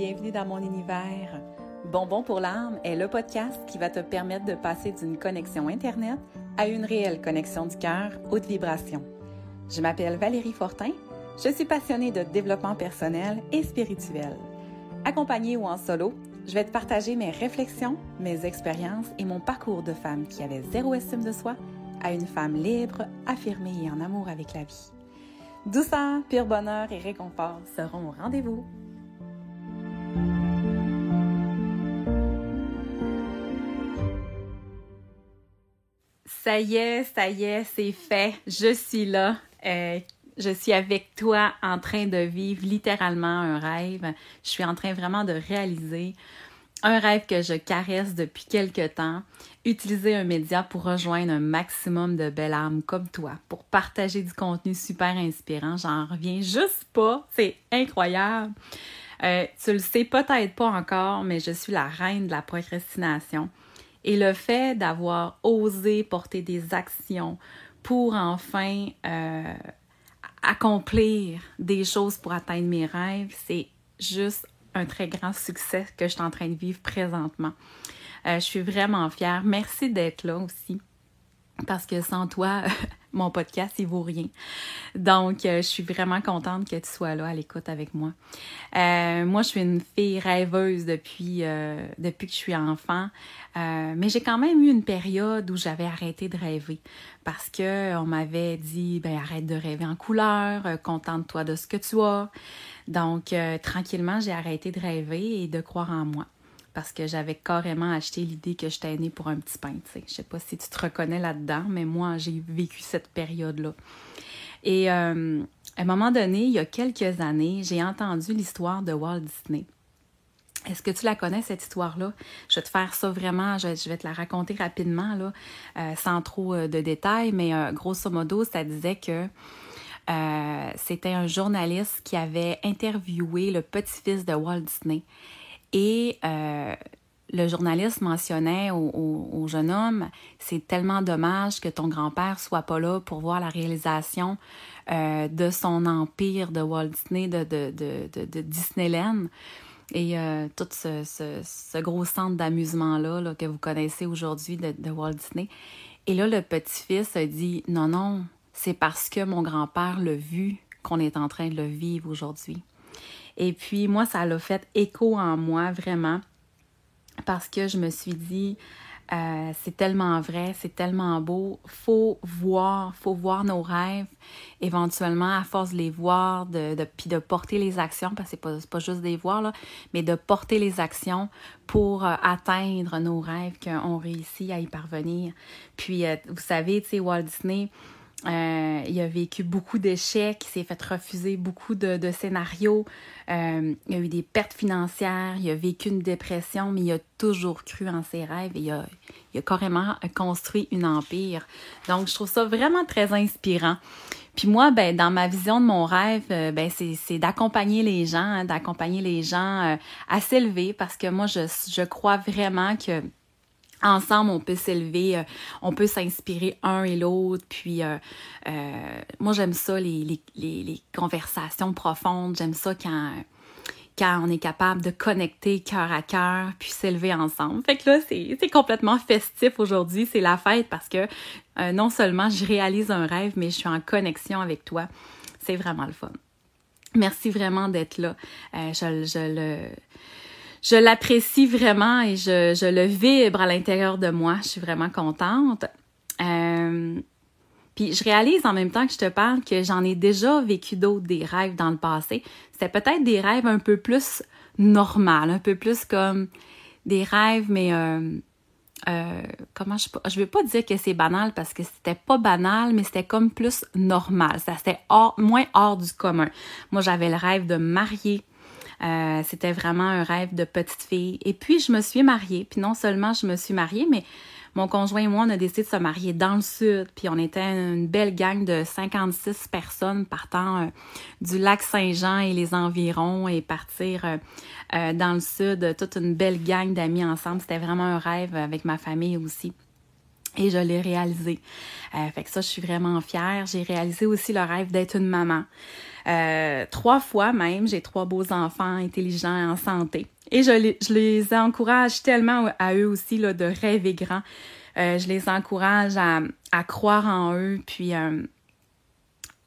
bienvenue dans mon univers. Bonbon pour l'âme est le podcast qui va te permettre de passer d'une connexion Internet à une réelle connexion du cœur haute vibration. Je m'appelle Valérie Fortin, je suis passionnée de développement personnel et spirituel. Accompagnée ou en solo, je vais te partager mes réflexions, mes expériences et mon parcours de femme qui avait zéro estime de soi à une femme libre, affirmée et en amour avec la vie. Douceur, pur bonheur et réconfort seront au rendez-vous. Ça y est, ça y est, c'est fait. Je suis là. Euh, je suis avec toi en train de vivre littéralement un rêve. Je suis en train vraiment de réaliser un rêve que je caresse depuis quelque temps. Utiliser un média pour rejoindre un maximum de belles âmes comme toi, pour partager du contenu super inspirant. J'en reviens juste pas. C'est incroyable. Euh, tu le sais peut-être pas encore, mais je suis la reine de la procrastination. Et le fait d'avoir osé porter des actions pour enfin euh, accomplir des choses pour atteindre mes rêves, c'est juste un très grand succès que je suis en train de vivre présentement. Euh, je suis vraiment fière. Merci d'être là aussi. Parce que sans toi, mon podcast, il vaut rien. Donc, euh, je suis vraiment contente que tu sois là à l'écoute avec moi. Euh, moi, je suis une fille rêveuse depuis, euh, depuis que je suis enfant, mais j'ai quand même eu une période où j'avais arrêté de rêver parce que on m'avait dit, ben arrête de rêver en couleur, contente-toi de ce que tu as. Donc, tranquillement, j'ai arrêté de rêver et de croire en moi parce que j'avais carrément acheté l'idée que j'étais née pour un petit pain. Je Je sais pas si tu te reconnais là-dedans, mais moi, j'ai vécu cette période-là. Et euh, à un moment donné, il y a quelques années, j'ai entendu l'histoire de Walt Disney. Est-ce que tu la connais, cette histoire-là? Je vais te faire ça vraiment, je, vais te la raconter rapidement, euh, sans trop euh, de détails, mais grosso modo, ça disait que c'était un journaliste qui avait interviewé le petit-fils de Walt Disney et euh, le journaliste mentionnait au, jeune homme, c'est tellement dommage que ton grand-père soit pas là pour voir la réalisation euh, de son empire de Walt Disney, de, Disneyland. Et euh, tout ce, gros centre d'amusement-là là, que vous connaissez aujourd'hui de, Walt Disney. Et là, le petit-fils a dit Non, non, c'est parce que mon grand-père l'a vu qu'on est en train de le vivre aujourd'hui. Et puis moi, ça l'a fait écho en moi vraiment parce que je me suis dit, euh, c'est tellement vrai, c'est tellement beau. Faut voir, faut voir nos rêves. Éventuellement, à force de les voir, de, puis de porter les actions, parce que c'est pas, pas juste des voir, là, mais de porter les actions pour euh, atteindre nos rêves qu'on réussit à y parvenir. Puis, euh, vous savez, tu Walt Disney, euh, il a vécu beaucoup d'échecs, il s'est fait refuser beaucoup de, scénarios, euh, il a eu des pertes financières, il a vécu une dépression, mais il a toujours cru en ses rêves et il a, carrément construit une empire. Donc, je trouve ça vraiment très inspirant. Puis moi, ben, dans ma vision de mon rêve, euh, ben, c'est d'accompagner les gens, hein, d'accompagner les gens à s'élever parce que moi, je, je crois vraiment que ensemble, on peut s'élever, euh, on peut s'inspirer un et l'autre. Puis, euh, euh, moi, j'aime ça, les, les, les, conversations profondes. J'aime ça quand, quand on est capable de connecter cœur à cœur, puis s'élever ensemble. Fait que là, c'est complètement festif aujourd'hui. C'est la fête parce que non seulement je réalise un rêve, mais je suis en connexion avec toi. C'est vraiment le fun. Merci vraiment d'être là. je, je le je l'apprécie vraiment et je, je, le vibre à l'intérieur de moi. Je suis vraiment contente. Euh, puis je réalise en même temps que je te parle que j'en ai déjà vécu d'autres des rêves dans le passé. C'était peut-être des rêves un peu plus normales, un peu plus comme des rêves, mais euh, euh, comment je je veux pas dire que c'est banal parce que c'était pas banal, mais c'était comme plus normal. Ça c'était moins hors du commun. Moi, j'avais le rêve de marier euh, c'était vraiment un rêve de petite fille. Et puis, je me suis mariée. Puis non seulement je me suis mariée, mais mon conjoint et moi, on a décidé de se marier dans le sud. Puis on était une belle gang de 56 personnes partant euh, du lac Saint-Jean et les environs et partir euh, dans le sud, toute une belle gang d'amis ensemble. C'était vraiment un rêve avec ma famille aussi. Et je l'ai réalisé. Euh, fait que ça, je suis vraiment fière. J'ai réalisé aussi le rêve d'être une maman. Euh, trois fois même, j'ai trois beaux enfants intelligents en santé. Et je les, je les encourage tellement à eux aussi là, de rêver grand. Euh, je les encourage à, à, croire en eux, puis euh,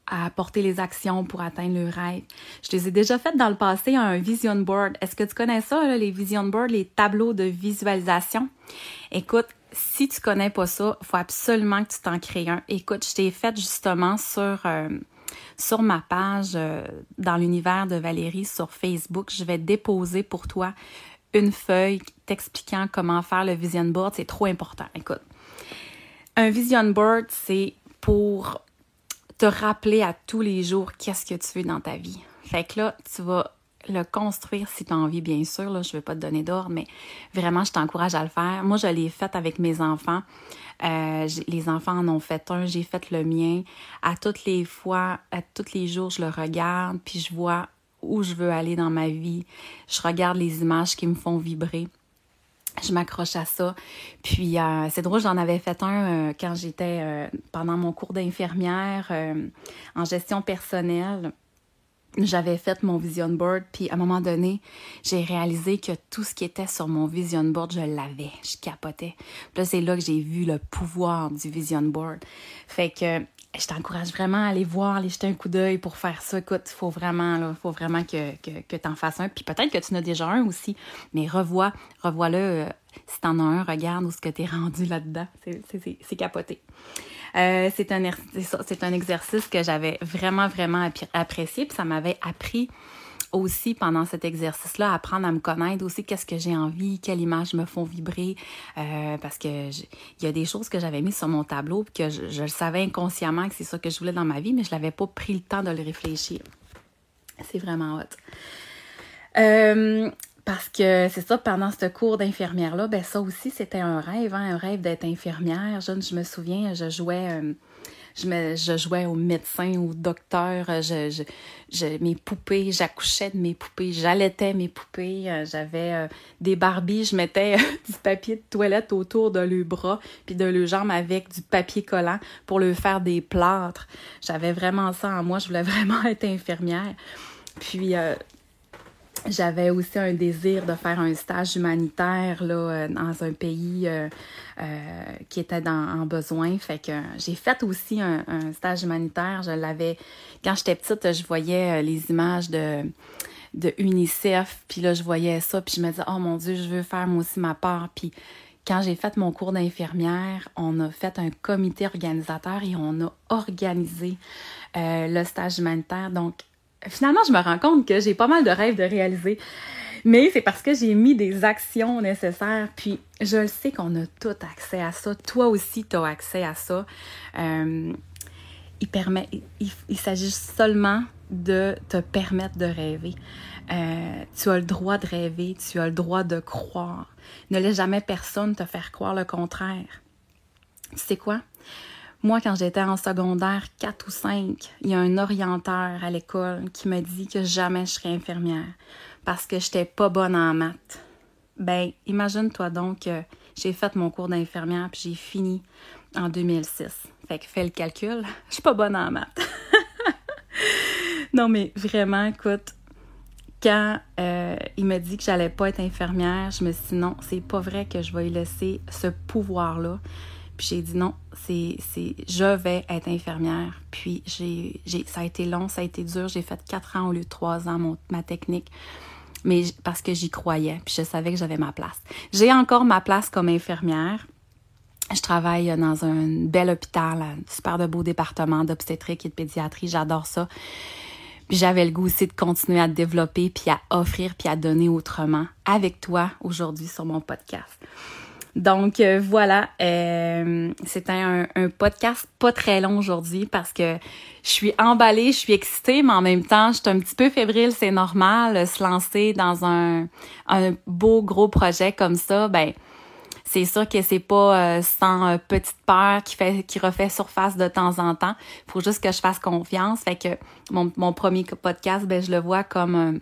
à apporter les actions pour atteindre le rêve. Je les ai déjà faites dans le passé un vision board. Est-ce que tu connais ça, là, les vision boards, les tableaux de visualisation? Écoute, si tu connais pas ça, faut absolument que tu t'en crées un. Écoute, je t'ai fait justement sur euh, ma page euh, dans l'univers de Valérie sur Facebook. Je vais déposer pour toi une feuille t'expliquant comment faire le vision board. C'est trop important. Écoute, un vision board, c'est pour te rappeler à tous les jours qu'est-ce que tu veux dans ta vie. Fait que là, tu vas le construire si tu as envie, bien sûr. Là, je ne vais pas te donner d'ordre, mais vraiment, je t'encourage à le faire. Moi, je l'ai fait avec mes enfants. Euh, les enfants en ont fait un, j'ai fait le mien. À toutes les fois, à tous les jours, je le regarde, puis je vois où je veux aller dans ma vie. Je regarde les images qui me font vibrer. Je m'accroche à ça. Puis euh, c'est drôle, j'en avais fait un euh, quand j'étais pendant mon cours d'infirmière en gestion personnelle j'avais fait mon vision board, puis à un moment donné, j'ai réalisé que tout ce qui était sur mon vision board, je l'avais, je capotais. Puis là, c'est là que j'ai vu le pouvoir du vision board. Fait que je t'encourage vraiment à aller voir, aller jeter un coup d'œil pour faire ça. Écoute, il faut vraiment, là, faut vraiment que, que, que tu en fasses un. Puis peut-être que tu en as déjà un aussi, mais revois, revois-le. Euh, si tu en as un, regarde où ce que tu es rendu là-dedans. C'est capoté. Euh, c'est un, un exercice que j'avais vraiment, vraiment apprécié. Puis ça m'avait appris aussi pendant cet exercice-là, apprendre à me connaître aussi, qu'est-ce que j'ai envie, quelles images me font vibrer, euh, parce que il y a des choses que j'avais mises sur mon tableau, que je, le savais inconsciemment que c'est ça que je voulais dans ma vie, mais je n'avais pas pris le temps de le réfléchir. C'est vraiment hot. Euh, parce que c'est ça, pendant ce cours d'infirmière-là, ben ça aussi, c'était un rêve, hein, un rêve d'être infirmière. Je, je me souviens, je jouais, euh, je, me, je jouais au médecin, au docteur, je, je, mes poupées, j'accouchais de mes poupées, j'allaitais mes poupées, euh, j'avais euh, des Barbies, je mettais du papier de toilette autour de leurs bras, puis de leurs jambes avec du papier collant pour leur faire des plâtres. J'avais vraiment ça en moi, je voulais vraiment être infirmière. Puis j'avais aussi un désir de faire un stage humanitaire là, euh, dans un pays euh, euh, qui était dans, en besoin. Fait que j'ai fait aussi un, stage humanitaire. Je l'avais quand j'étais petite, je voyais les images de de UNICEF, puis là je voyais ça, puis je me disais oh mon Dieu, je veux faire moi aussi ma part. Puis quand j'ai fait mon cours d'infirmière, on a fait un comité organisateur et on a organisé le stage humanitaire. Donc finalement, je me rends compte que j'ai pas mal de rêves de réaliser. Mais c'est parce que j'ai mis des actions nécessaires. Puis je le sais qu'on a tout accès à ça. Toi aussi, tu as accès à ça. Euh, il permet, il, s'agit seulement de te permettre de rêver. Euh, tu as le droit de rêver, tu as le droit de croire. Ne laisse jamais personne te faire croire le contraire. Tu sais quoi? Moi, quand j'étais en secondaire 4 ou 5, il y a un orienteur à l'école qui m'a dit que jamais je serais infirmière parce que j'étais pas bonne en maths. Ben, imagine-toi donc que j'ai fait mon cours d'infirmière puis j'ai fini en 2006. Fait que fais le calcul, je suis pas bonne en maths. non, mais vraiment, écoute, quand euh, il m'a dit que j'allais pas être infirmière, je me suis dit non, c'est pas vrai que je vais lui laisser ce pouvoir-là. Puis j'ai dit non, c'est, je vais être infirmière. Puis j'ai, ça a été long, ça a été dur. J'ai fait quatre ans au lieu de trois ans mon, ma technique. Mais parce que j'y croyais, puis je savais que j'avais ma place. J'ai encore ma place comme infirmière. Je travaille dans un bel hôpital, un super de beau département d'obstétrique et de pédiatrie. J'adore ça. Puis j'avais le goût aussi de continuer à développer, puis à offrir, puis à donner autrement avec toi aujourd'hui sur mon podcast. Donc euh, voilà, euh, c'était un, podcast pas très long aujourd'hui parce que je suis emballée, je suis excitée, mais en même temps, je suis un petit peu fébrile, c'est normal. Se lancer dans un, beau gros projet comme ça, ben c'est sûr que c'est pas euh, sans petite peur qui fait qui refait surface de temps en temps. Faut juste que je fasse confiance. Fait que mon, mon premier podcast, ben je le vois comme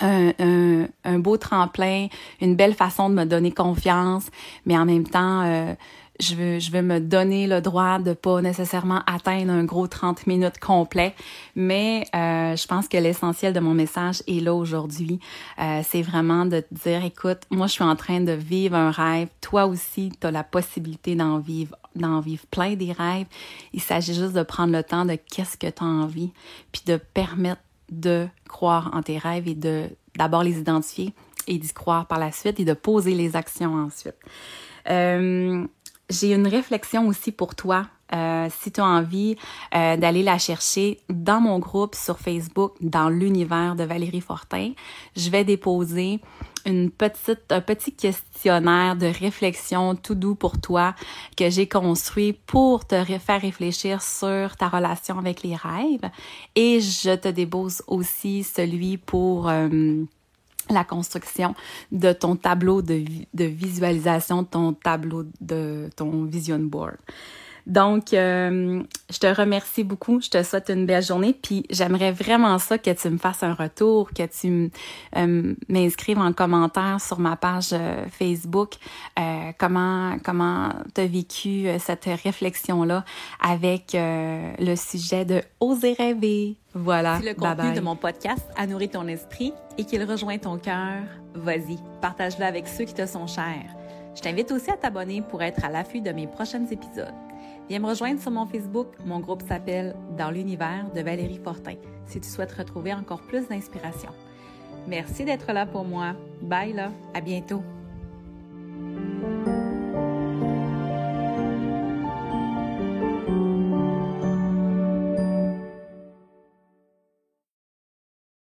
un, un, beau tremplin, une belle façon de me donner confiance, mais en même temps, euh, je veux, je veux me donner le droit de pas nécessairement atteindre un gros 30 minutes complet, mais euh, je pense que l'essentiel de mon message est là aujourd'hui. Euh, c'est vraiment de te dire, écoute, moi je suis en train de vivre un rêve, toi aussi tu as la possibilité d'en vivre, d'en vivre plein des rêves. Il s'agit juste de prendre le temps de qu'est-ce que tu as envie, puis de permettre de croire en tes rêves et de d'abord les identifier et d'y croire par la suite et de poser les actions ensuite. Euh, j'ai une réflexion aussi pour toi. Euh, si tu as envie euh, d'aller la chercher dans mon groupe sur Facebook, dans l'univers de Valérie Fortin, je vais déposer une petite, un petit questionnaire de réflexion tout doux pour toi que j'ai construit pour te faire réfléchir sur ta relation avec les rêves. Et je te dépose aussi celui pour euh, la construction de ton tableau de, de visualisation, ton tableau de ton vision board. Donc, euh, je te remercie beaucoup. Je te souhaite une belle journée. Puis, j'aimerais vraiment ça que tu me fasses un retour, que tu euh, m'inscrives en commentaire sur ma page euh, Facebook. comment comment t'as vécu cette réflexion-là avec le sujet de oser rêver. Voilà. Si le contenu de mon podcast a nourri ton esprit et qu'il rejoint ton cœur, vas-y, partage-le avec ceux qui te sont chers. Je t'invite aussi à t'abonner pour être à l'affût de mes prochains épisodes. Viens me rejoindre sur mon Facebook. Mon groupe s'appelle Dans l'univers de Valérie Fortin si tu souhaites retrouver encore plus d'inspiration. Merci d'être là pour moi. Bye là, à bientôt.